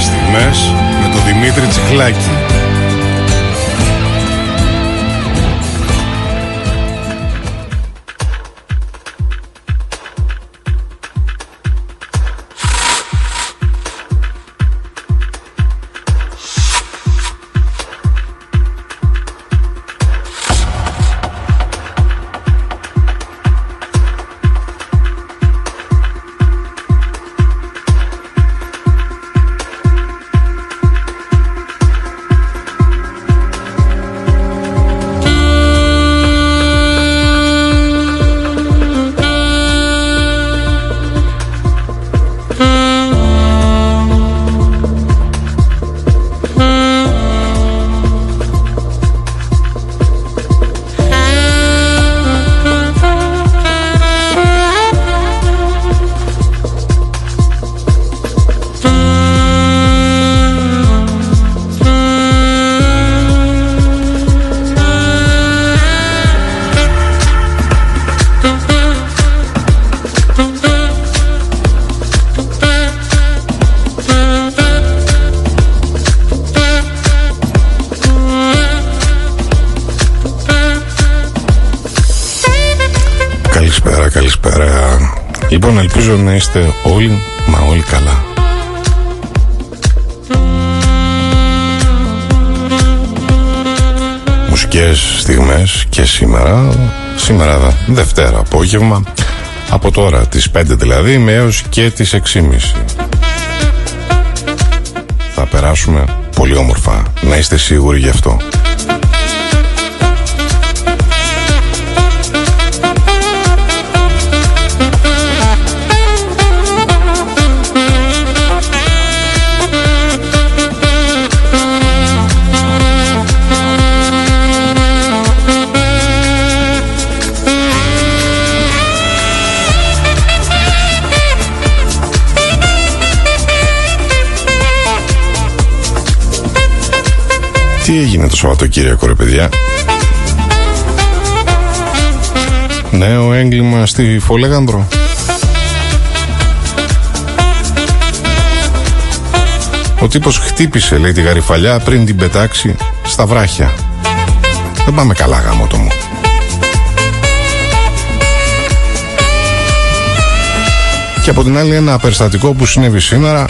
Μουσικές στιγμές με τον Δημήτρη Τσιχλάκη. Ελπίζω να είστε όλοι, μα όλοι καλά. Μουσικές στιγμές και σήμερα, σήμερα Δευτέρα απόγευμα, από τώρα τις 5 δηλαδή με έως και τις 6.30. Θα περάσουμε πολύ όμορφα, να είστε σίγουροι γι' αυτό. Τι έγινε το Σαββατοκύριακο ρε παιδιά; Νέο έγκλημα στη Φολέγανδρο. Ο τύπος χτύπησε λέει τη γαριφαλιά πριν την πετάξει στα βράχια. Δεν πάμε καλά γάμο το μου. Και από την άλλη ένα περιστατικό που συνέβη σήμερα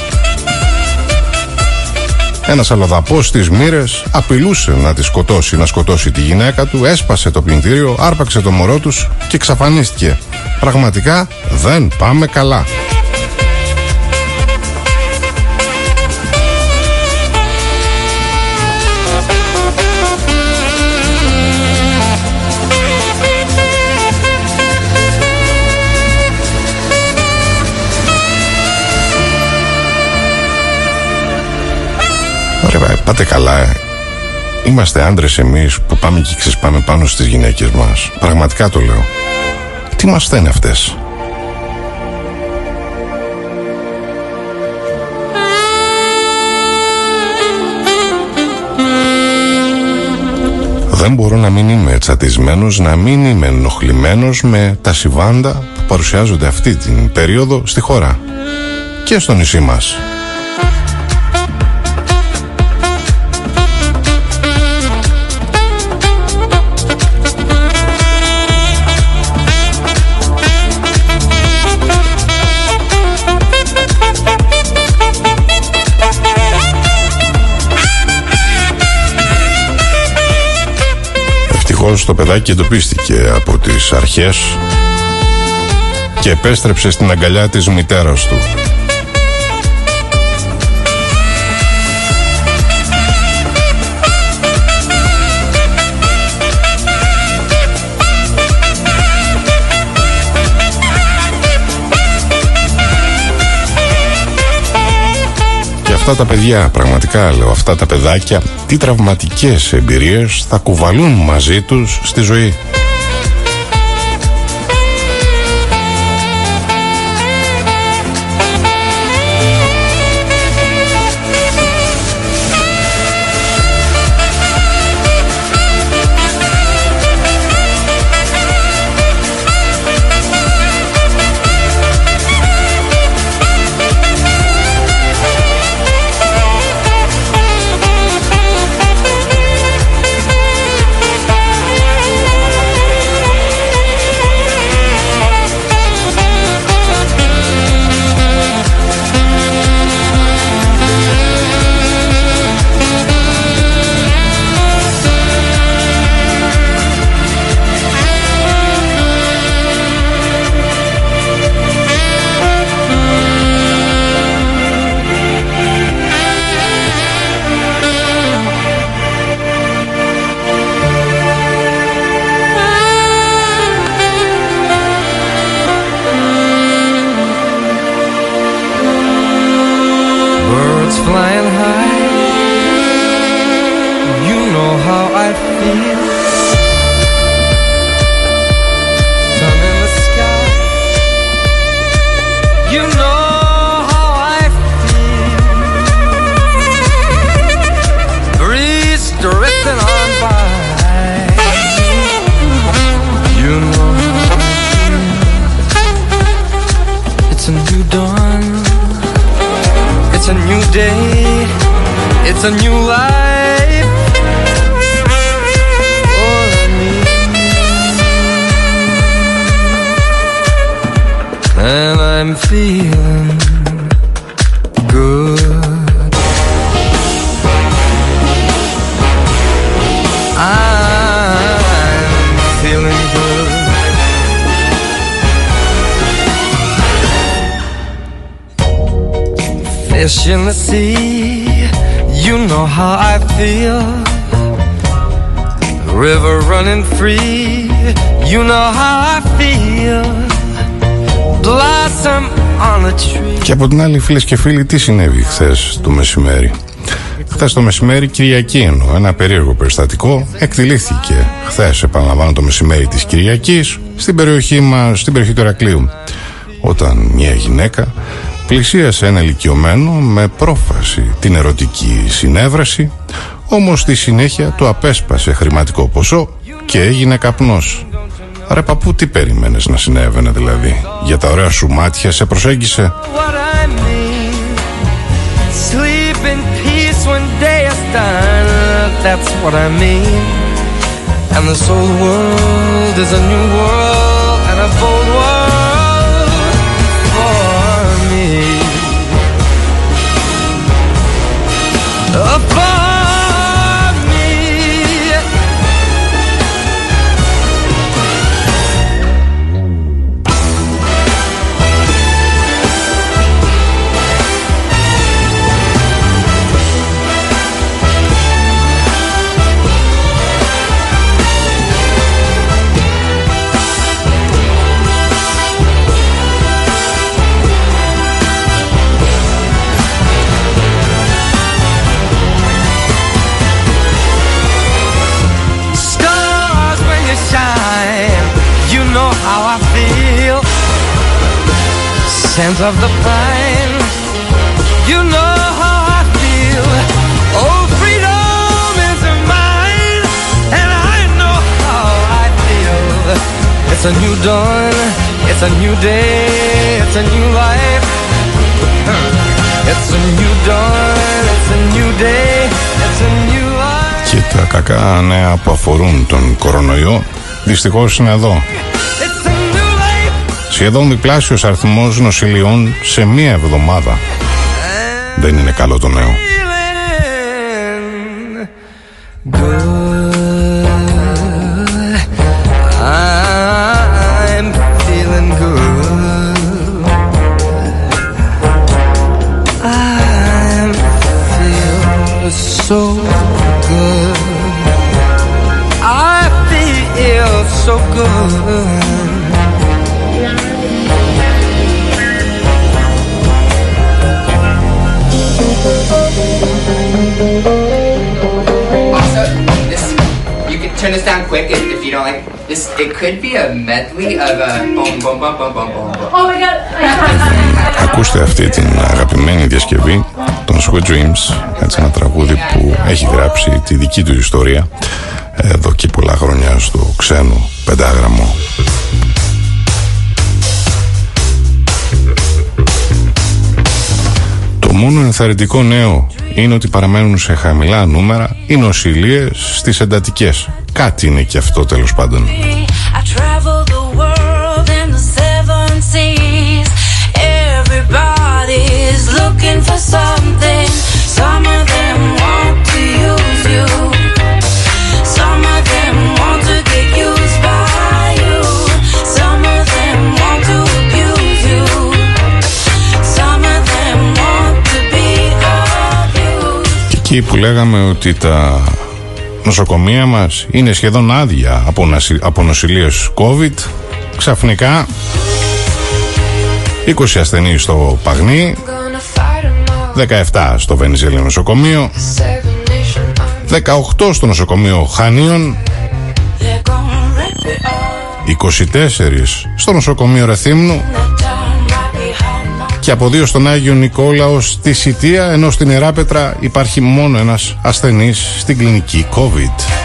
ένας αλλοδαπός στις μοίρες απειλούσε να τη σκοτώσει, να σκοτώσει τη γυναίκα του, έσπασε το πλυντήριο, άρπαξε το μωρό τους και εξαφανίστηκε. Πραγματικά δεν πάμε καλά. Ρε, πάτε καλά. Είμαστε άντρες εμείς που πάμε και ξεσπάμε πάνω στις γυναίκες μας. Πραγματικά το λέω. Τι μας φταίνε αυτές; Δεν μπορώ να μην είμαι τσατισμένος, να μην είμαι ενοχλημένος με τα συμβάντα που παρουσιάζονται αυτή την περίοδο στη χώρα και στο νησί μας. Ευτυχώς το παιδάκι εντοπίστηκε από τις αρχές και επέστρεψε στην αγκαλιά της μητέρας του. Αυτά τα παιδιά, πραγματικά λέω, αυτά τα παιδάκια, τι τραυματικές εμπειρίες θα κουβαλούν μαζί τους στη ζωή. Από την άλλη, φίλες και φίλοι, τι συνέβη χθες το μεσημέρι; Χθες το μεσημέρι, Κυριακή εννοώ, ένα περίεργο περιστατικό εκτελήθηκε χθες, επαναλαμβάνω το μεσημέρι της Κυριακής, στην περιοχή μας, στην περιοχή του Ερακλείου. Όταν μια γυναίκα πλησίασε ένα ηλικιωμένο με πρόφαση την ερωτική συνέβραση, όμως στη συνέχεια του απέσπασε χρηματικό ποσό και έγινε καπνός. Ρε παππού τι περίμενες να συνέβαινε δηλαδή; Για τα ωραία σου μάτια σε προσέγγισε What I mean. Sleep in peace when day is done. That's what I mean. And this old world is a new world Scent of the pine, you know how I feel. Oh, freedom is mine, and I know how I feel. It's a new dawn, it's a new day, it's a new life. It's a new dawn, it's a new day, it's a new life. Και τα κακά νέα που αφορούν τον κορονοϊό δυστυχώς είναι εδώ Σχεδόν διπλάσιος αριθμός νοσηλειών σε μία εβδομάδα. Δεν είναι καλό το νέο It could be a medley of a boom boom boom boom boom boom. boom. Oh my god. Ακούστε αυτή την αγαπημένη διασκευή των Sweet Dreams έτσι ένα τραγούδι που έχει γράψει τη δική του ιστορία εδώ και πολλά χρόνια στο ξένο πεντάγραμμο Το μόνο ενθαρρυντικό νέο είναι ότι παραμένουν σε χαμηλά νούμερα οι νοσηλίες στις εντατικές. Κάτι είναι και αυτό τέλος πάντων. Εκεί που λέγαμε ότι τα νοσοκομεία μας είναι σχεδόν άδεια από, νασι- από νοσηλίες COVID, ξαφνικά 20 ασθενείς στο Παγνί, Gonna fight 'em all. 17 στο Βενιζέλιο νοσοκομείο, 18 στο νοσοκομείο Χανίων, 24 στο νοσοκομείο Ρεθύμνου και από δύο στον Άγιο Νικόλαος στη Σιτία, ενώ στην Εράπετρα υπάρχει μόνο ένας ασθενής στην κλινική COVID.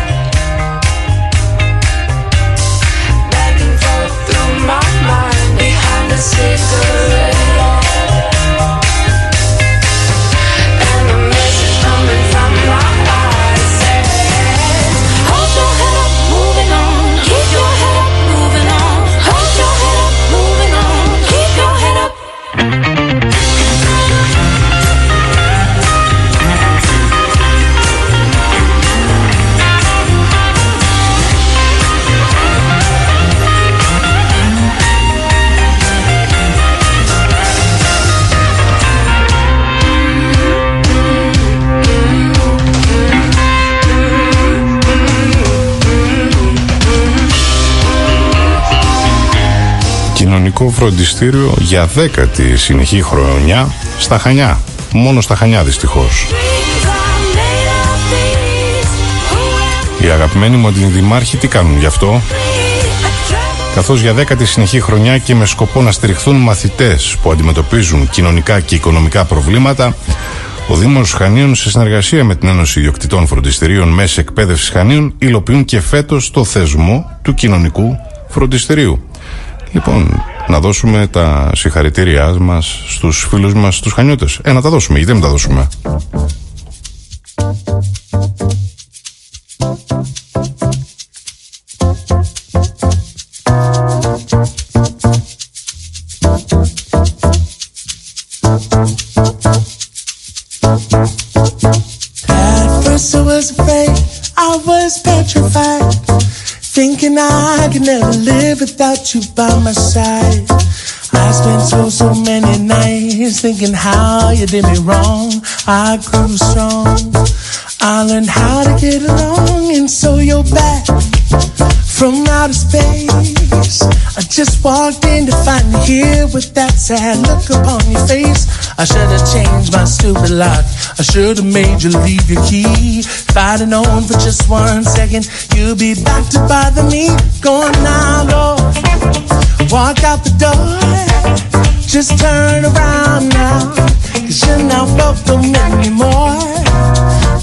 Κοινωνικό φροντιστήριο για δέκατη συνεχή χρονιά στα Χανιά. Μόνο στα Χανιά δυστυχώς. Οι αγαπημένοι μου αντιδημάρχοι τι κάνουν γι' αυτό; Καθώς για δέκατη συνεχή χρονιά και με σκοπό να στηριχθούν μαθητές που αντιμετωπίζουν κοινωνικά και οικονομικά προβλήματα, ο Δήμος Χανίων σε συνεργασία με την Ένωση Ιδιοκτητών Φροντιστηρίων Μέσης Εκπαίδευσης Χανίων υλοποιούν και φέτος το θεσμό του κοινωνικού φροντιστηρίου. Λοιπόν, να δώσουμε τα συγχαρητήριά μας στους φίλους μας τους Χανιώτες. Ε, να τα δώσουμε, γιατί δεν τα δώσουμε; At first I was afraid, I was petrified, thinking I could never live without you by my side. I spent so, so many nights thinking how you did me wrong. I grew strong. I learned how to get along, and so you're back from outer space. I just walked in to find you here with that sad look upon your face. I should have changed my stupid lock. I should have made you leave your key. If I'd have known for just one second, you'd be back to bother me. Go on now, go. Walk out the door. Just turn around now. Cause you're not welcome anymore.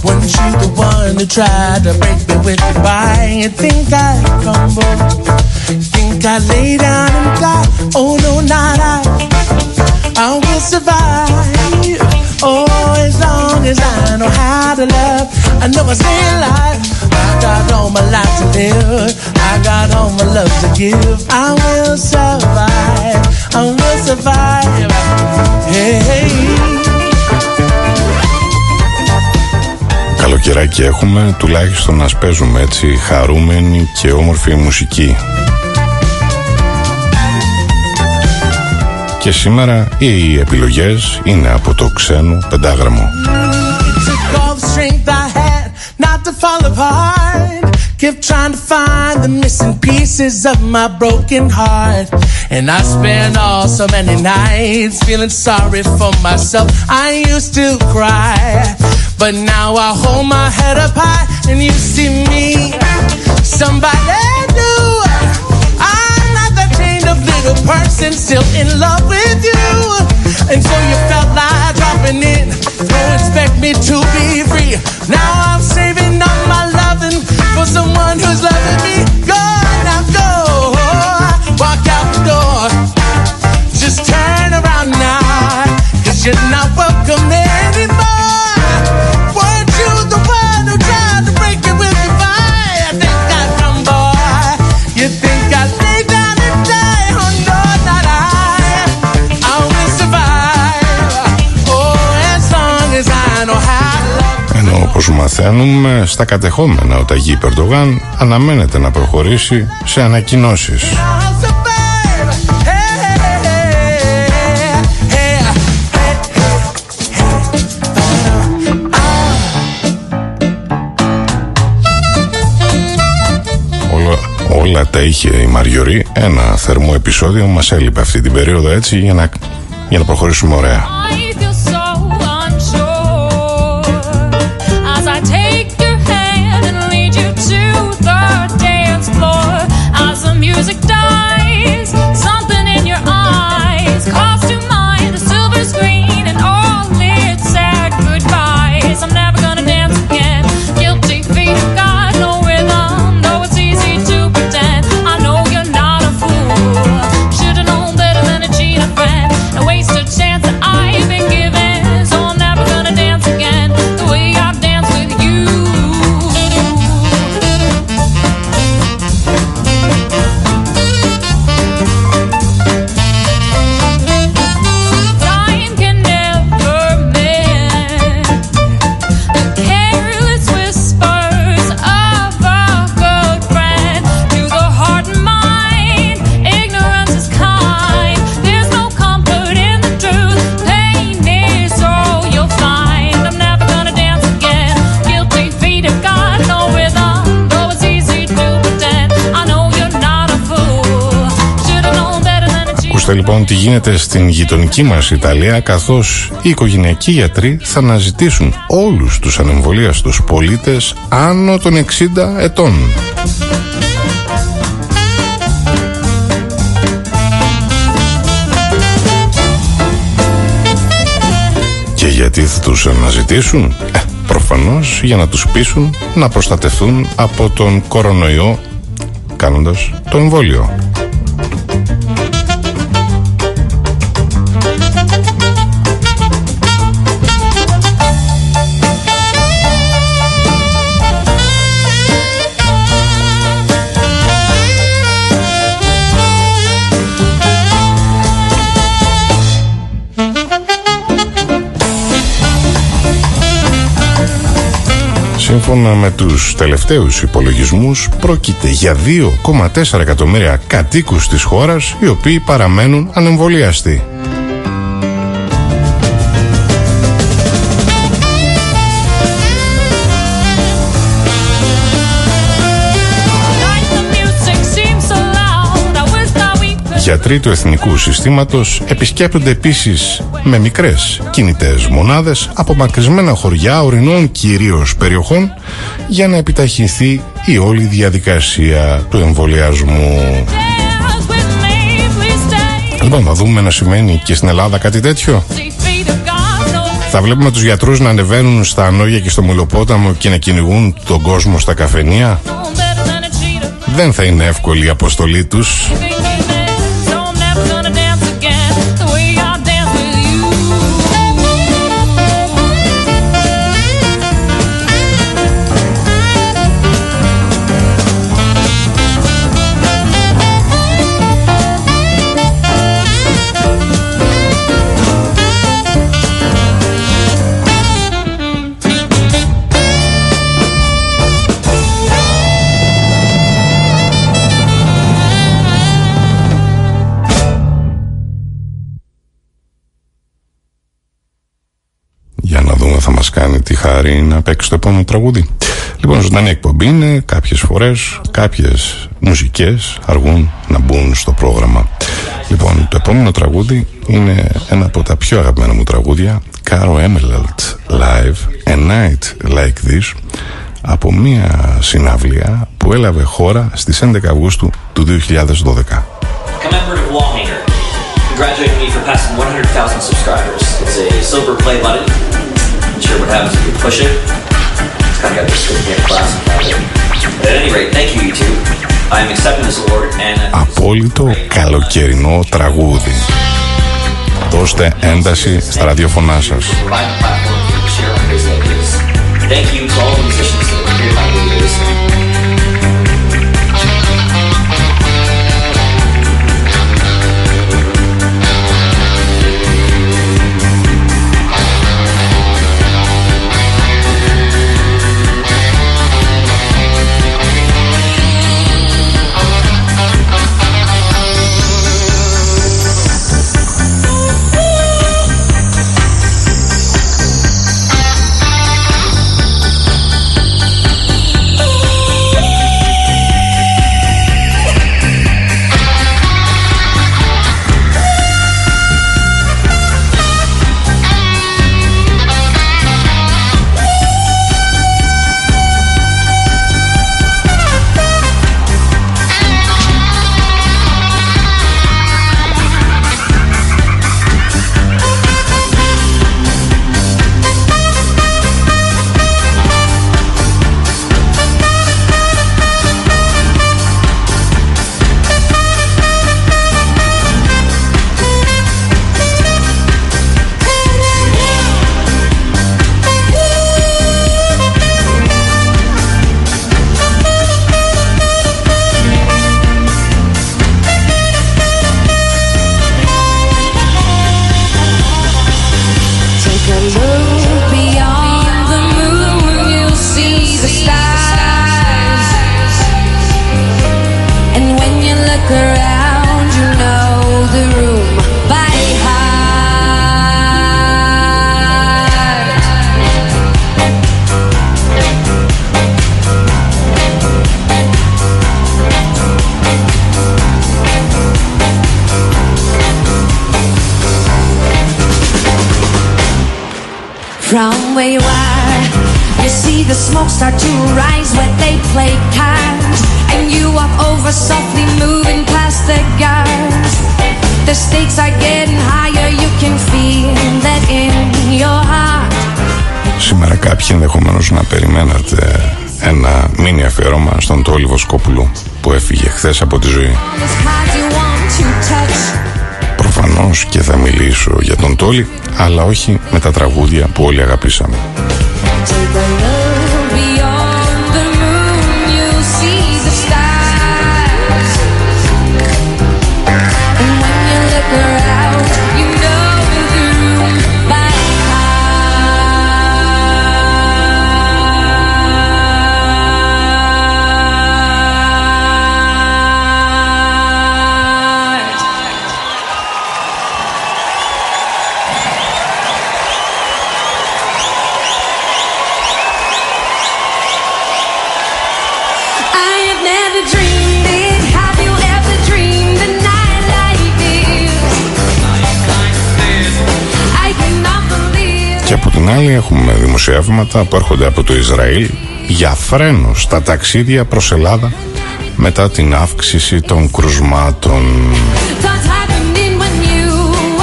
Weren't you the one who tried to break me with goodbye? You think I crumble? You think I lay down and die? Oh no, not I. I will survive. Oh, as long as I know how to love. I know I stay alive. I got all my life to live. I got all my love to give. I will survive. I will survive. Hey, Καλοκαιράκι έχουμε, τουλάχιστον να παίζουμε έτσι χαρούμενη και όμορφη μουσική. Και σήμερα οι επιλογές είναι από το ξένο πεντάγραμμο. It took Kept trying to find the missing pieces of my broken heart. And I spent all so many nights feeling sorry for myself. I used to cry, but now I hold my head up high and you see me, somebody new. I'm not that chained up little person still in love with you. And so you felt like dropping in. Don't expect me to be free. Now I'm saving up my for someone who's loving me. Go now, go. Walk out the door. Just turn around now. Cause you're not όπως μαθαίνουμε στα κατεχόμενα ο Ταγί Περντογάν αναμένεται να προχωρήσει σε ανακοινώσεις. I'll survive. Hey, hey, hey, Όλα, όλα τα είχε η Μαριωρή. Ένα θερμό επεισόδιο μας έλειπε αυτή την περίοδο έτσι για να, για να προχωρήσουμε ωραία. Δείτε λοιπόν τι γίνεται στην γειτονική μας Ιταλία καθώς οι οικογενειακοί γιατροί θα αναζητήσουν όλους τους ανεμβολίαστους πολίτες άνω των 60 ετών. Και γιατί θα τους αναζητήσουν; Ε, προφανώς για να τους πείσουν να προστατευτούν από τον κορονοϊό κάνοντας το εμβόλιο. Σύμφωνα με τους τελευταίους υπολογισμούς πρόκειται για 2,4 εκατομμύρια κατοίκους της χώρας οι οποίοι παραμένουν ανεμβολιαστοί. Γιατροί του Εθνικού Συστήματος επισκέπτονται επίσης με μικρές κινητές μονάδες από μακρισμένα χωριά ορεινών κυρίως περιοχών για να επιταχυνθεί η όλη διαδικασία του εμβολιασμού. Λοιπόν, θα δούμε να σημαίνει και στην Ελλάδα κάτι τέτοιο. Θα βλέπουμε τους γιατρούς να ανεβαίνουν στα Ανόγια και στο Μουλοπόταμο και να κυνηγούν τον κόσμο στα καφενεία. Δεν θα είναι εύκολη η αποστολή τους. Κάνει τη χάρη να παίξει το επόμενο τραγούδι. Λοιπόν, ζωντανή εκπομπή είναι κάποιες φορές, κάποιες μουσικές αργούν να μπουν στο πρόγραμμα. Λοιπόν, το επόμενο τραγούδι είναι ένα από τα πιο αγαπημένα μου τραγούδια, Caro Emerald Live, A Night Like This, από μια συναυλία που έλαβε χώρα στις 11 Αυγούστου του 2012. Commemorative wall hanger. Congratulating me for passing 100,000 subscribers. It's a silver play button. Not sure what happens if you push it. It's kind of got this good glass inside it. But at any rate, thank you, YouTube. I am accepting this award and uh, Απόλυτο καλοκαιρινό τραγούδι. Δώστε ένταση στα ραδιοφωνά σας. Provide a smoke start to rise when they play cards, and you walk over softly, moving past the guards. The stakes are getting higher, you can feel that in your heart. Σήμερα κάποιοι ενδεχομένως να περιμένατε ένα μίνι αφιέρωμα στον Τόλι Βοσκόπουλου που έφυγε χθες από τη ζωή. All those cards you want to touch. Προφανώς και θα μιλήσω για τον Τόλι, αλλά όχι με τα τραγούδια που όλοι αγαπήσαμε. Την άλλη έχουμε δημοσιεύματα που έρχονται από το Ισραήλ για φρένο στα ταξίδια προς Ελλάδα μετά την αύξηση των κρουσμάτων. Thoughts happening when you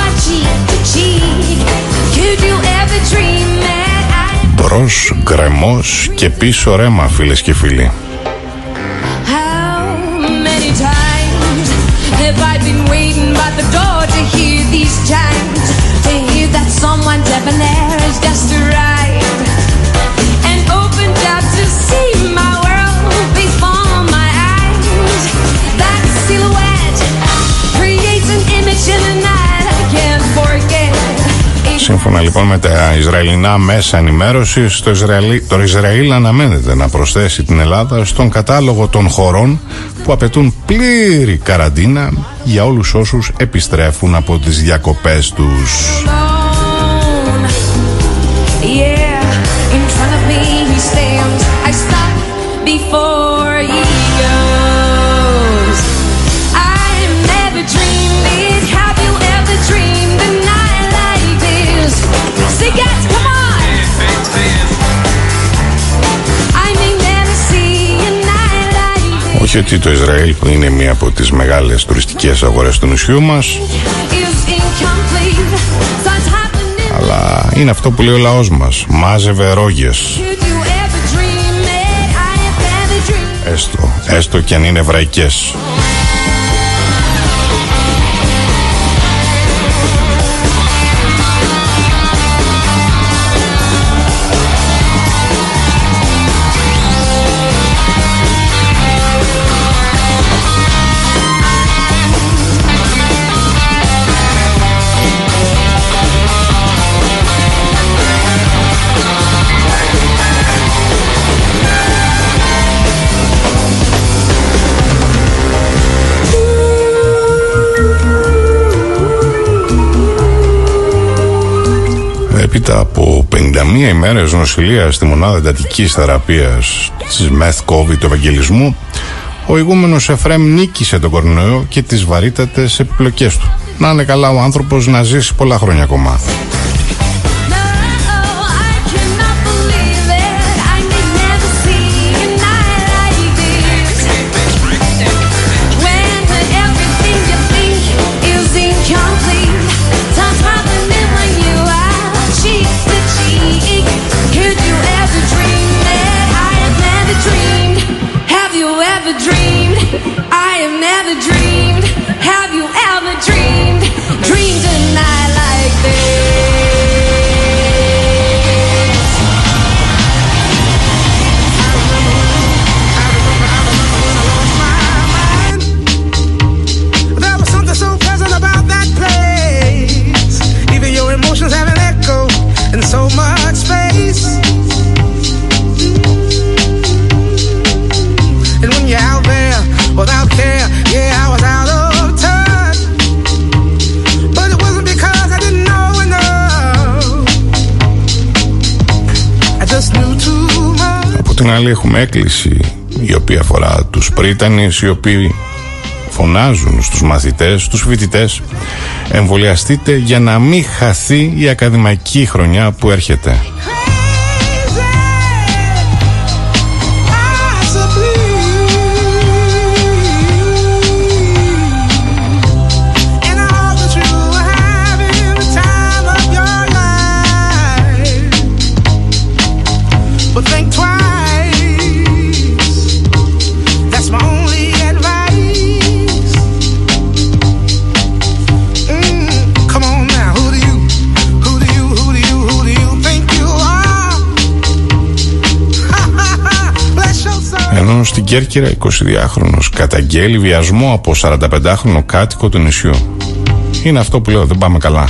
are cheek to cheek. Could you ever dream that I? Μπρος, γκρεμός και πίσω ρέμα φίλες και φίλοι. Σύμφωνα λοιπόν με τα Ισραηλινά μέσα ενημέρωσης, το Ισραήλ, το Ισραήλ αναμένεται να προσθέσει την Ελλάδα στον κατάλογο των χωρών που απαιτούν πλήρη καραντίνα για όλους όσους επιστρέφουν από τις διακοπές τους. Όχι ότι το Ισραήλ που είναι μία από τις μεγάλες τουριστικές αγορές του νησιού μας Is incomplete. Thoughts happening. αλλά είναι αυτό που λέει ο λαός μας. Μάζευε ρόγες. Could you ever dream it? I have never dreamed. Έστω, έστω και αν είναι εβραϊκές. Έπειτα από 51 ημέρες νοσηλείας στη μονάδα εντατικής θεραπείας της Meth COVID του Ευαγγελισμού, ο ηγούμενος Εφρέμ νίκησε τον κορονοϊό και τις βαρύτατες επιπλοκές του. Να είναι καλά ο άνθρωπος να ζήσει πολλά χρόνια ακόμα. έχουμε έκκληση η οποία αφορά τους πρίτανες οι οποίοι φωνάζουν στους μαθητές, στους φοιτητές. εμβολιαστείτε για να μην χαθεί η ακαδημαϊκή χρονιά που έρχεται. Soul. Ενώ στην Κέρκυρα 22χρονος καταγγέλει βιασμό από 45χρονο κάτοικο του νησιού. Είναι αυτό που λέω, δεν πάμε καλά.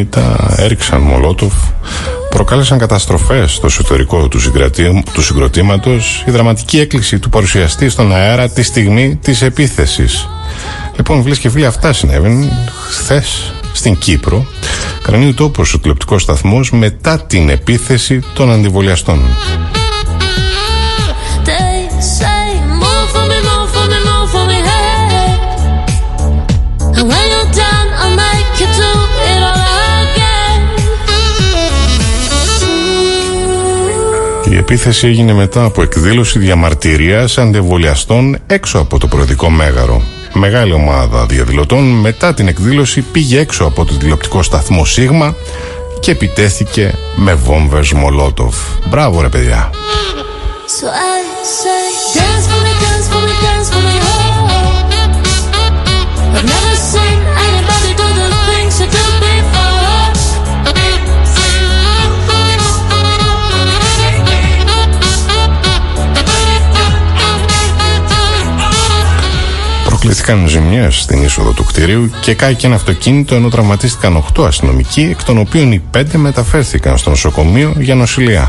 Αυτοκίνητα, έριξαν μολότοφ, προκάλεσαν καταστροφές στο εσωτερικό του, συγκρατή- του συγκροτήματος, η δραματική έκκληση του παρουσιαστή στον αέρα τη στιγμή της επίθεσης. Λοιπόν, φίλε και φίλοι, αυτά συνέβαιναν χθες στην Κύπρο. Κρανίου τόπος ο τηλεοπτικός σταθμός μετά την επίθεση των αντιβολιαστών. Επίθεση έγινε μετά από εκδήλωση διαμαρτυρίας αντιβολιαστών έξω από το προεδρικό μέγαρο. Μεγάλη ομάδα διαδηλωτών μετά την εκδήλωση πήγε έξω από το τηλεοπτικό σταθμό Σίγμα και επιτέθηκε με βόμβες Μολότοφ. Μπράβο ρε παιδιά. Προκλήθηκαν ζημιές στην είσοδο του κτηρίου και κάηκε ένα αυτοκίνητο ενώ τραυματίστηκαν 8 αστυνομικοί, εκ των οποίων οι 5 μεταφέρθηκαν στο νοσοκομείο για νοσηλεία.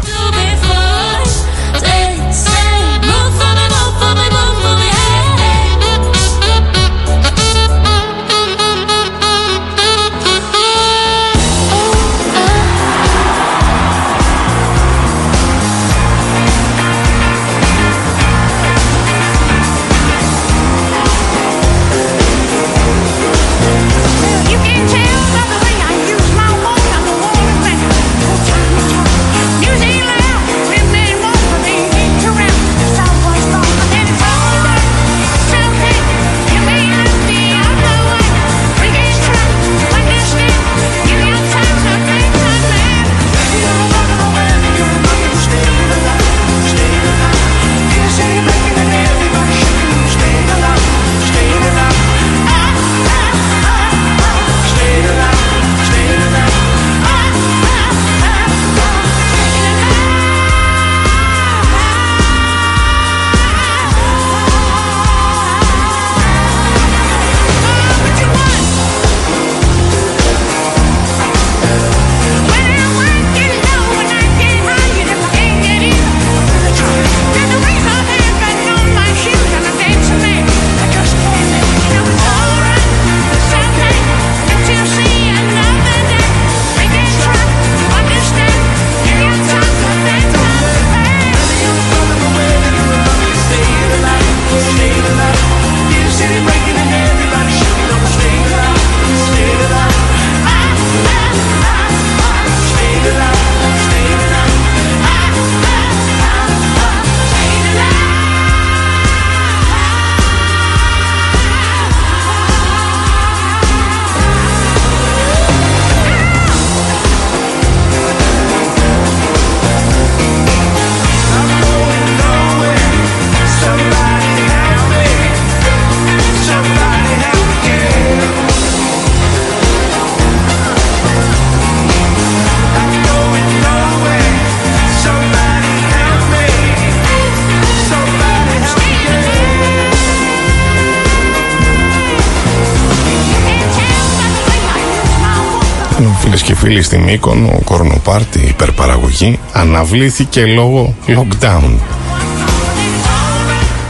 Φίλοι στην Μύκονο, ο κορνοπάρτι υπερπαραγωγή αναβλήθηκε λόγω lockdown.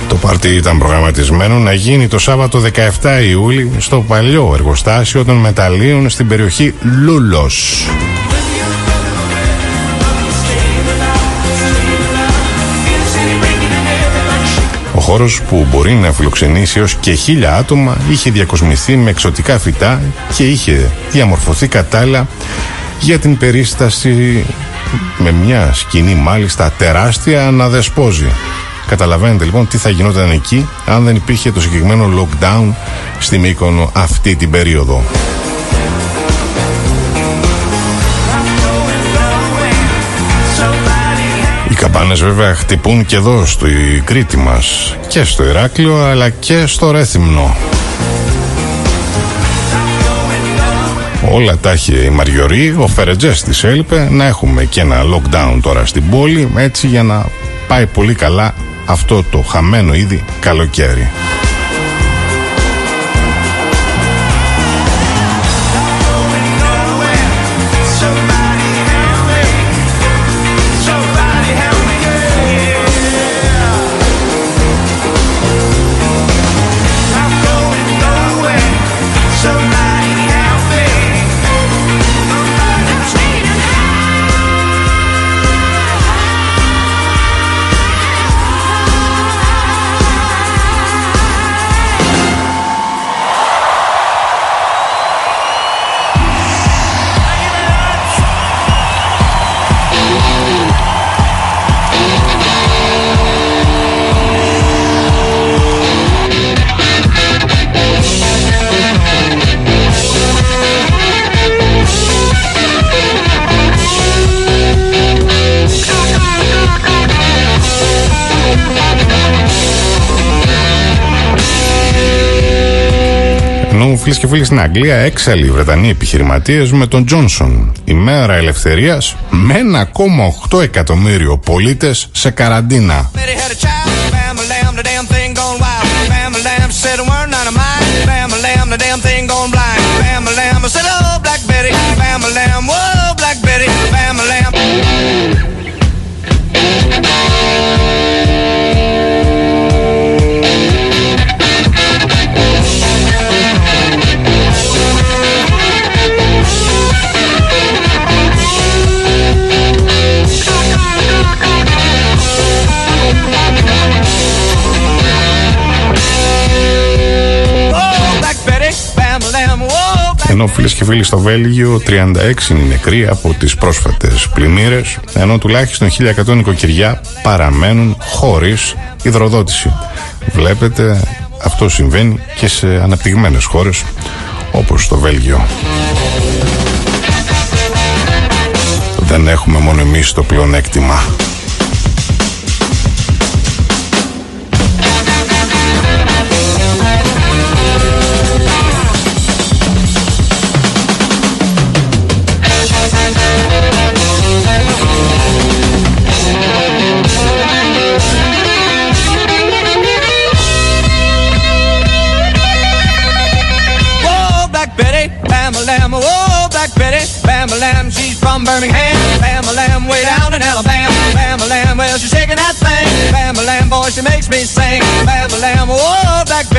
Το πάρτι ήταν προγραμματισμένο να γίνει το Σάββατο 17 Ιούλη στο παλιό εργοστάσιο των μεταλλίων στην περιοχή Λούλος. Ο χώρος που μπορεί να φιλοξενήσει έως και χίλια άτομα είχε διακοσμηθεί με εξωτικά φυτά και είχε διαμορφωθεί κατάλληλα για την περίσταση με μια σκηνή μάλιστα τεράστια να δεσπόζει. Καταλαβαίνετε λοιπόν τι θα γινόταν εκεί αν δεν υπήρχε το συγκεκριμένο lockdown στη Μύκονο αυτή την περίοδο. Οι καμπάνες βέβαια χτυπούν και εδώ στο Κρήτη μας και στο Ηράκλειο αλλά και στο Ρέθυμνο. Όλα τα είχε η Μαριωρή, ο Φερετζές της έλειπε να έχουμε και ένα lockdown τώρα στην πόλη έτσι για να πάει πολύ καλά αυτό το χαμένο ήδη καλοκαίρι. Φίλες και φίλοι στην Αγγλία έξαλλοι οι Βρετανοί επιχειρηματίες με τον Τζόνσον. Η μέρα ελευθερίας με 1,8 εκατομμύριο πολίτες σε καραντίνα. Betty had a child, bam a lamb, the damn thing gone Ενώ φίλε και φίλοι στο Βέλγιο 36 είναι νεκροί από τις πρόσφατες πλημμύρες, ενώ τουλάχιστον 1100 νοικοκυριά παραμένουν χωρίς υδροδότηση. Βλέπετε, αυτό συμβαίνει και σε αναπτυγμένες χώρες όπως το Βέλγιο. Δεν έχουμε μόνο εμείς το πλεονέκτημα.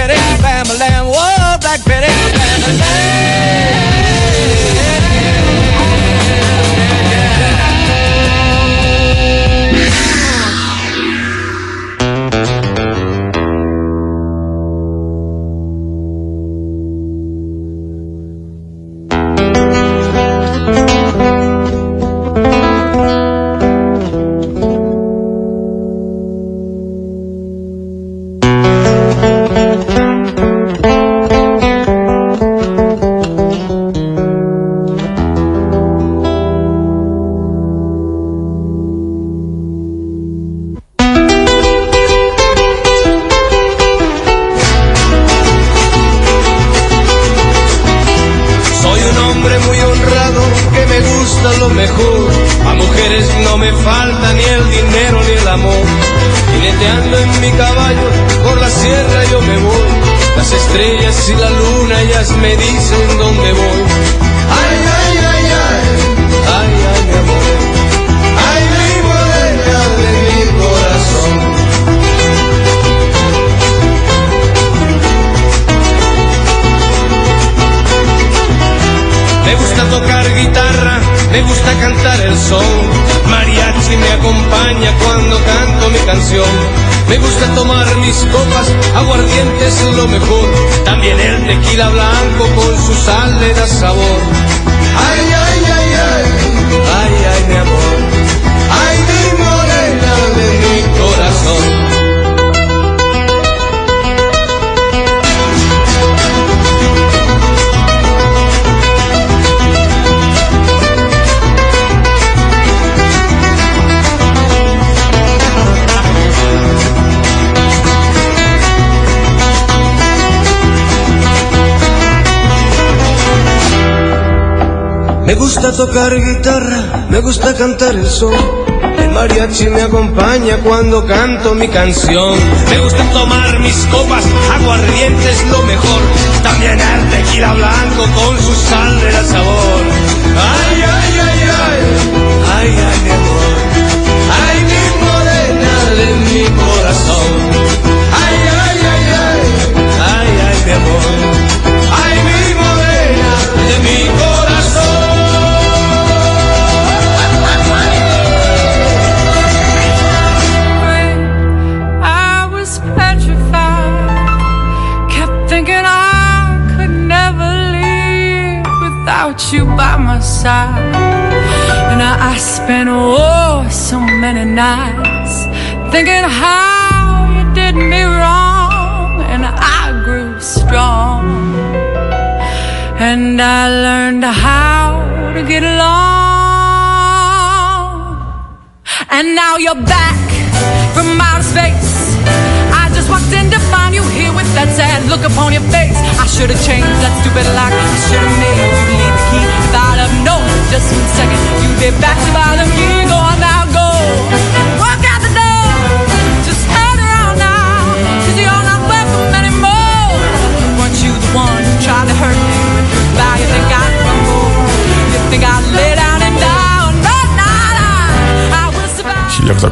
petting fast. no me falta ni el dinero ni el amor. Jineteando en mi caballo por la sierra yo me voy. Las estrellas y la luna ellas me dicen dónde voy. Ay, ay, ay, ay, ay, ay, mi amor. Ay, mi morena de mi corazón. Me gusta tocar guitarra cantar el son. Mariachi me acompaña cuando canto mi canción. Me gusta tomar mis copas, aguardiente es lo mejor. También el tequila blanco con su sal le da sabor. Ay, ay, Me gusta tocar guitarra, me gusta cantar el son. El mariachi me acompaña cuando canto mi canción. Me gusta tomar mis copas, aguardiente es lo mejor. También el tequila blanco con su sal de la sabor. Ay, ay, ay, ay, ay, ay, mi amor. Ay, mi morena de mi corazón. By my side. And I, I spent oh so many nights thinking how you did me wrong, and I grew strong. And I learned how to get along. And now you're back from outer space. I just walked in to find you here with that sad look upon your face. I should have changed that stupid lock. I should have made you leave the key. Λιχώ τα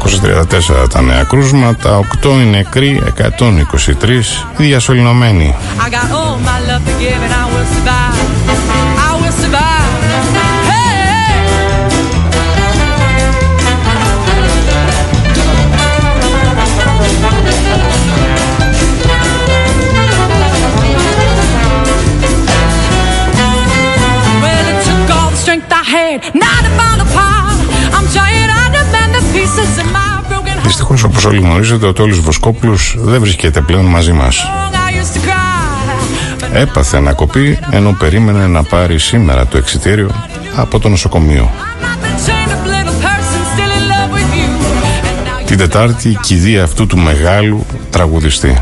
234 τα νέα κρούσματα. Τα 8 είναι κρύ, 123. Δυστυχώς, όπως όλοι γνωρίζετε, ο Τόλης Βοσκόπουλος δεν βρίσκεται πλέον μαζί μας. I used to cry, but Έπαθε ανακοπή ενώ περίμενε να πάρει σήμερα το εξιτήριο από το νοσοκομείο. I'm not the chained up little person still in love with you. And now Την Τετάρτη η κηδεία αυτού του μεγάλου τραγουδιστή.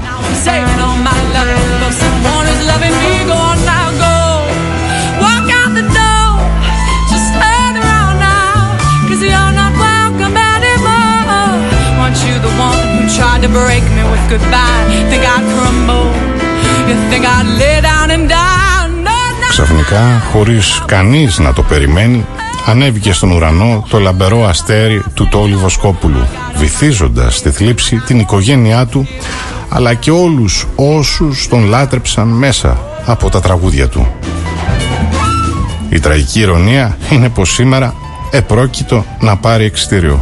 Tried to break me with goodbye? Think I'd crumble? You think I'd lay down and die? No, no. Ξαφνικά, χωρίς κανείς να το περιμένει, ανέβηκε στον ουρανό το λαμπερό αστέρι του Τόλι Βοσκόπουλου, βυθίζοντας στη θλίψη την οικογένειά του, αλλά και όλους όσους τον λάτρεψαν μέσα από τα τραγούδια του. Η τραγική ηρωνία είναι πως σήμερα επρόκειτο να πάρει εξιτήριο.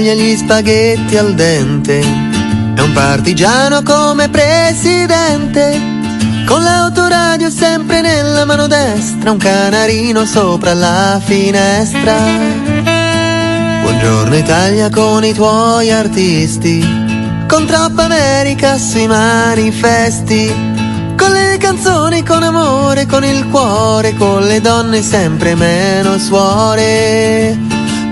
Italia, gli spaghetti al dente. È un partigiano come presidente. Con l'autoradio sempre nella mano destra, un canarino sopra la finestra. Buongiorno Italia con i tuoi artisti, con troppa America sui manifesti, con le canzoni con amore, con il cuore, con le donne sempre meno suore.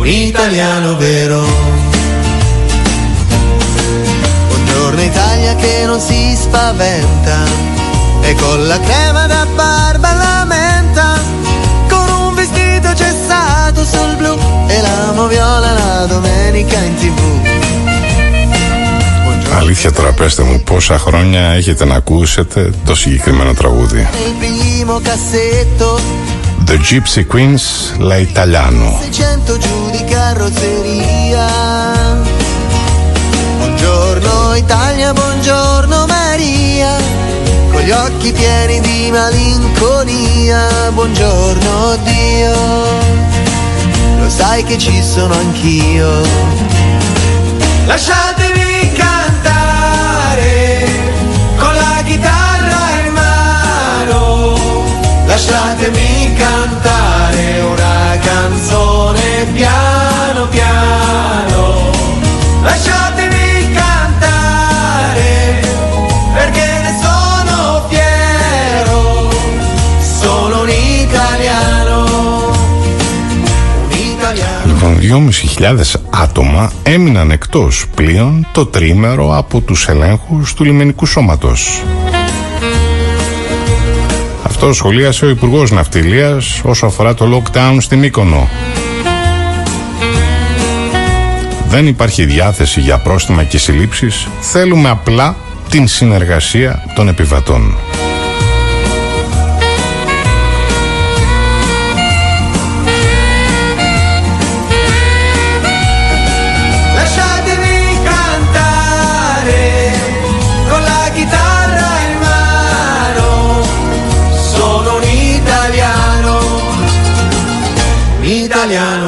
un italiano vero. Buongiorno Italia che non si spaventa e con la crema da barba la menta con un vestito cessato sul blu e la moviola la domenica in tv Αλήθεια τώρα πέστε μου πόσα χρόνια έχετε να ακούσετε το συγκεκριμένο τραγούδι. The Gypsy Queens La Italiano. 600 giù di carrozzeria. Buongiorno Italia buongiorno Maria. Con gli occhi pieni di malinconia. Buongiorno Dio. Lo sai che ci sono anch'io. Lasciatemi cantare con la chitarra in mano. Lasciatemi cantare una canzone piano piano lasciatemi cantare perché ne sono fiero sono un italiano un italiano Λοιπόν, 2.500 άτομα έμειναν εκτός πλοίων το τρίμερο από τους ελέγχους του λιμενικού σώματος. Αυτό σχολίασε ο Υπουργός Ναυτιλίας όσο αφορά το lockdown στην Μύκονο. Δεν υπάρχει διάθεση για πρόστιμα και συλλήψεις. Θέλουμε απλά την συνεργασία των επιβατών. Yeah.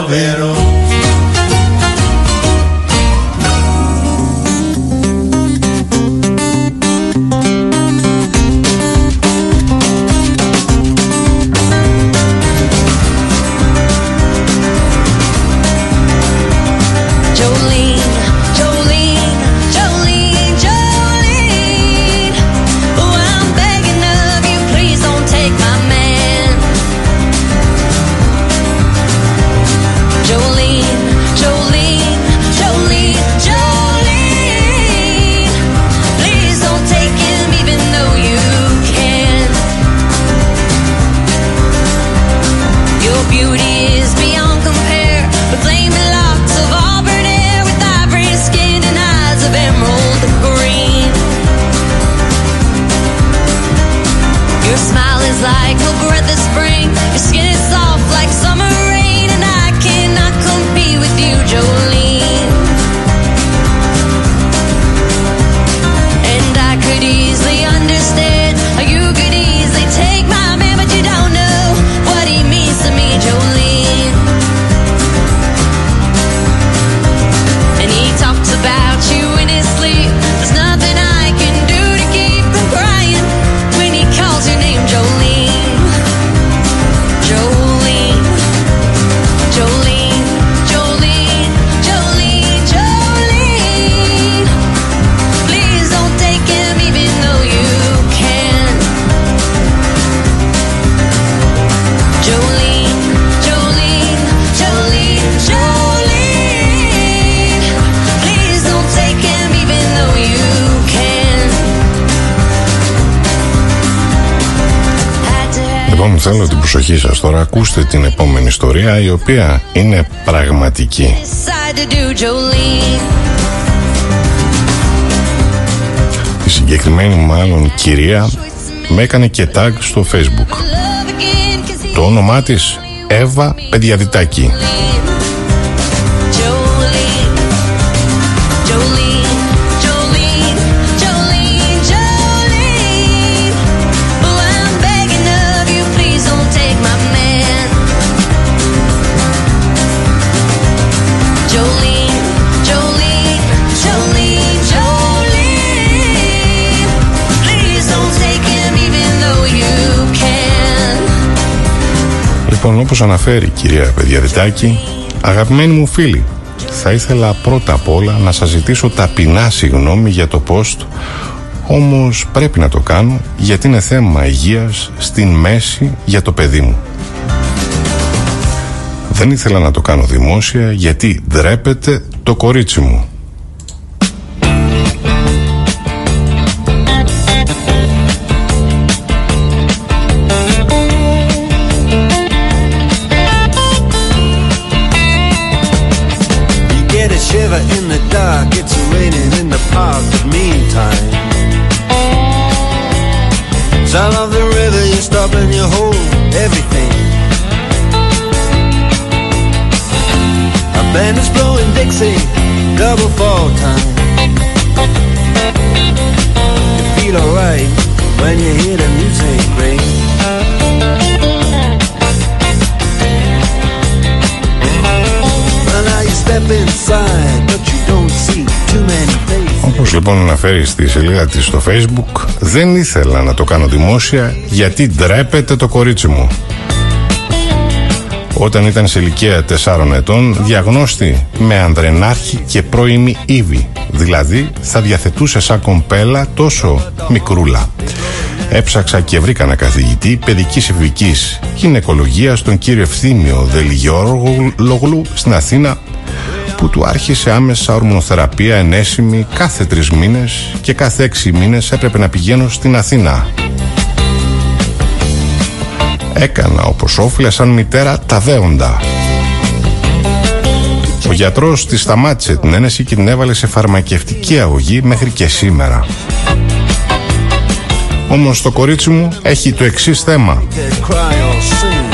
Θέλω την προσοχή σας τώρα. Ακούστε την επόμενη ιστορία, η οποία είναι πραγματική. Decide to do Jolene. Η συγκεκριμένη μάλλον κυρία με έκανε και tag στο facebook. Love again, 'cause he Το όνομά της Εύα Παιδιαδιτάκη. Λοιπόν, όπως αναφέρει η κυρία Παιδιαδιτάκη, αγαπημένοι μου φίλοι, θα ήθελα πρώτα απ' όλα να σας ζητήσω ταπεινά συγγνώμη για το post, όμως πρέπει να το κάνω γιατί είναι θέμα υγείας στην μέση για το παιδί μου. Δεν ήθελα να το κάνω δημόσια γιατί ντρέπεται το κορίτσι μου. Όπως λοιπόν αναφέρει στη σελίδα της στο facebook, δεν ήθελα να το κάνω δημόσια γιατί ντρέπεται το κορίτσι μου. Όταν ήταν σε ηλικία 4 ετών διαγνώστη με ανδρενάρχη και πρώιμη Ήβη Δηλαδή θα διαθετούσε σαν κομπέλα τόσο μικρούλα Έψαξα και βρήκα ένα καθηγητή παιδικής ευβικής γυναικολογίας τον κύριο Ευθύμιο Δελγιώργλου στην Αθήνα που του άρχισε άμεσα ορμονοθεραπεία ενέσιμη κάθε τρεις μήνες και κάθε έξι μήνες έπρεπε να πηγαίνω στην Αθήνα. Έκανα όπως όφιλα σαν μητέρα τα δέοντα. Ο γιατρός της σταμάτησε την ένεση και την έβαλε σε φαρμακευτική αγωγή μέχρι και σήμερα. Όμως το κορίτσι μου έχει το εξής θέμα. Could cry or sing.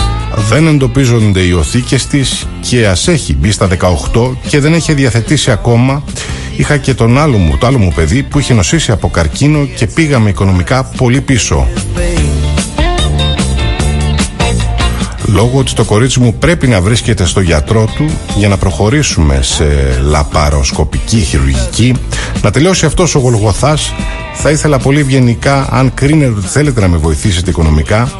Δεν εντοπίζονται οι οθήκες της και ας έχει μπει στα 18 και δεν έχει διαθετήσει ακόμα. Είχα και τον άλλο μου, το άλλο μου παιδί που είχε νοσήσει από καρκίνο και πήγαμε οικονομικά πολύ πίσω. Λόγω ότι το κορίτσι μου πρέπει να βρίσκεται στο γιατρό του για να προχωρήσουμε σε λαπαροσκοπική χειρουργική, να τελειώσει αυτός ο Γολγοθάς, θα ήθελα πολύ ευγενικά, αν κρίνετε ότι θέλετε να με βοηθήσετε οικονομικά,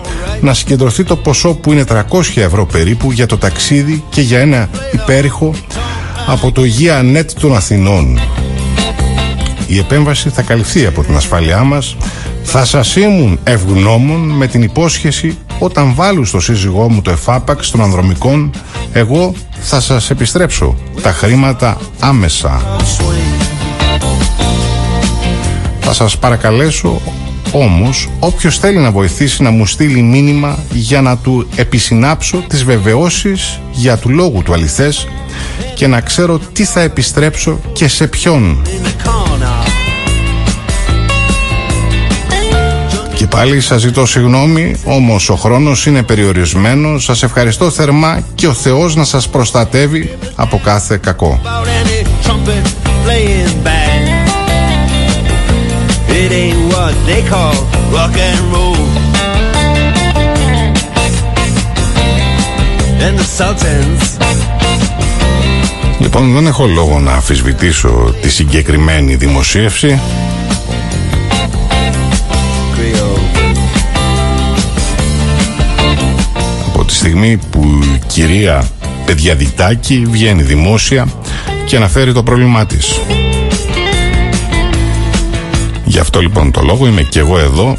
να συγκεντρωθεί το ποσό που είναι 300 ευρώ περίπου για το ταξίδι και για ένα υπέρηχο από το Υγεία Net των Αθηνών. Η επέμβαση θα καλυφθεί από την ασφάλειά μας. Θα σας ήμουν ευγνώμων με την υπόσχεση όταν βάλω στο σύζυγό μου το εφάπαξ των ανδρομικών, εγώ θα σας επιστρέψω τα χρήματα άμεσα. Θα σας παρακαλέσω όμως όποιος θέλει να βοηθήσει να μου στείλει μήνυμα για να του επισυνάψω τις βεβαιώσεις για του λόγου του αληθές και να ξέρω τι θα επιστρέψω και σε ποιον. Και πάλι σας ζητώ συγγνώμη, όμως ο χρόνος είναι περιορισμένος. Σας ευχαριστώ θερμά και ο Θεός να σας προστατεύει από κάθε κακό. About any trumpet playing band. It ain't what they call rock and roll. And the Sultans Λοιπόν, δεν έχω λόγο να αμφισβητήσω τη συγκεκριμένη δημοσίευση. Στιγμή που η κυρία Παιδιαδιτάκη βγαίνει δημόσια και αναφέρει το πρόβλημά της. Γι' αυτό λοιπόν το λόγο είμαι και εγώ εδώ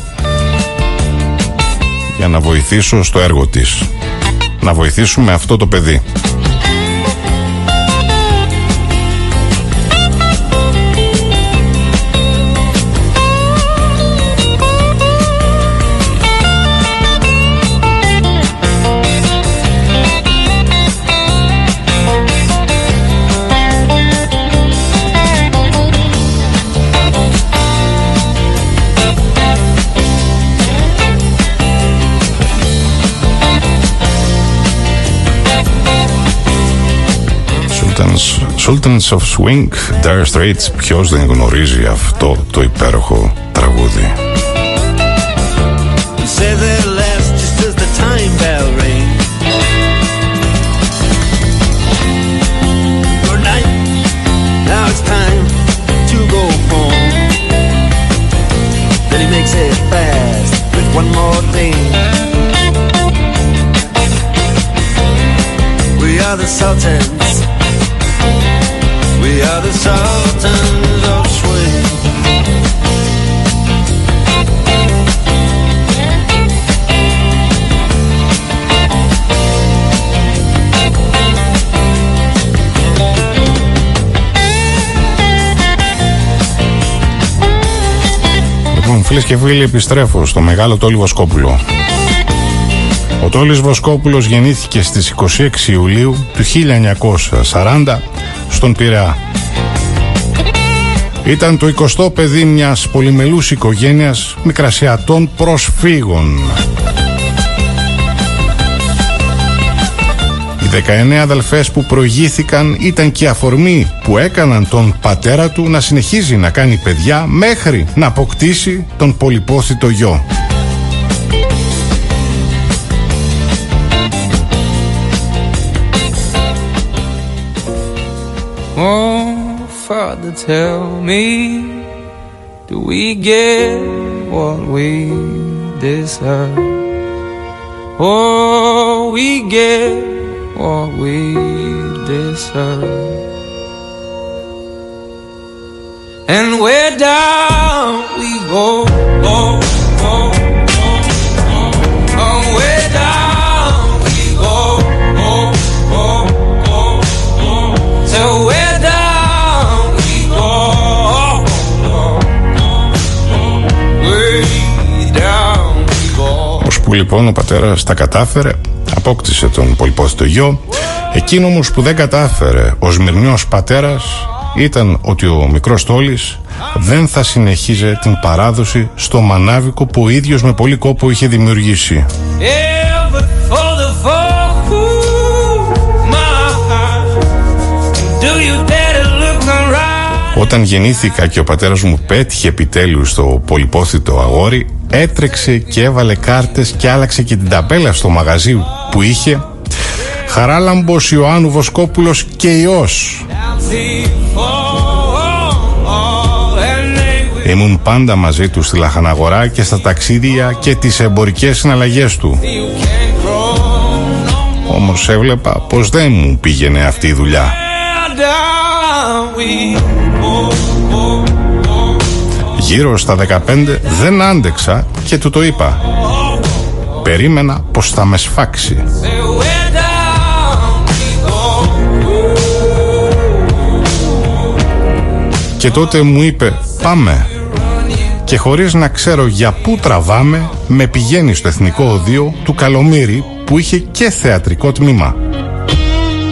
για να βοηθήσω στο έργο της. Να βοηθήσουμε αυτό το παιδί. Sultans of Swing, Dire Straits, ποιος δεν γνωρίζει αυτό το υπέροχο τραγούδι. You say they last just as the time bell rings. Good night. Now it's time to go home. Then he makes it fast with one more thing. We are the Sultans. We are the Sultans of Swing. Λοιπόν, φίλες και φίλοι, επιστρέφω στο μεγάλο Τόλι Βοσκόπουλο. Ο Τόλης Βοσκόπουλος γεννήθηκε στις 26 Ιουλίου του 1940 στον Πειραιά. Ήταν το 20ο παιδί μιας πολυμελούς οικογένειας μικρασιατών προσφύγων. Οι 19 αδελφές που προηγήθηκαν ήταν και η αφορμή που έκαναν τον πατέρα του να συνεχίζει να κάνει παιδιά μέχρι να αποκτήσει τον πολυπόθητο γιο. Tell me, do we get what we deserve? Oh, we get what we deserve. And where down we go, λοιπόν ο πατέρας τα κατάφερε, απόκτησε τον πολυπόθητο γιο. Εκείνο όμως που δεν κατάφερε ο Σμυρνιός πατέρας ήταν ότι ο μικρός Τόλης δεν θα συνεχίζε την παράδοση στο μανάβικο που ο ίδιος με πολύ κόπο είχε δημιουργήσει. Όταν γεννήθηκα και ο πατέρας μου πέτυχε επιτέλους το πολυπόθητο αγόρι, έτρεξε και έβαλε κάρτες και άλλαξε και την ταπέλα στο μαγαζί που είχε. Χαράλαμπος Ιωάννου Βοσκόπουλος και ιός. See, oh, oh, oh, and they will Ήμουν πάντα μαζί του στη Λαχαναγορά και στα ταξίδια και τις εμπορικές συναλλαγές του. you can't grow no more. Όμως έβλεπα πως δεν μου πήγαινε αυτή η δουλειά. Γύρω στα 15 δεν άντεξα και του το είπα. Περίμενα πως θα με σφάξει. say where down we go. Και τότε μου είπε πάμε. Και χωρίς να ξέρω για πού τραβάμε, με πηγαίνει στο Εθνικό Οδείο του Καλομύρη που είχε και θεατρικό τμήμα.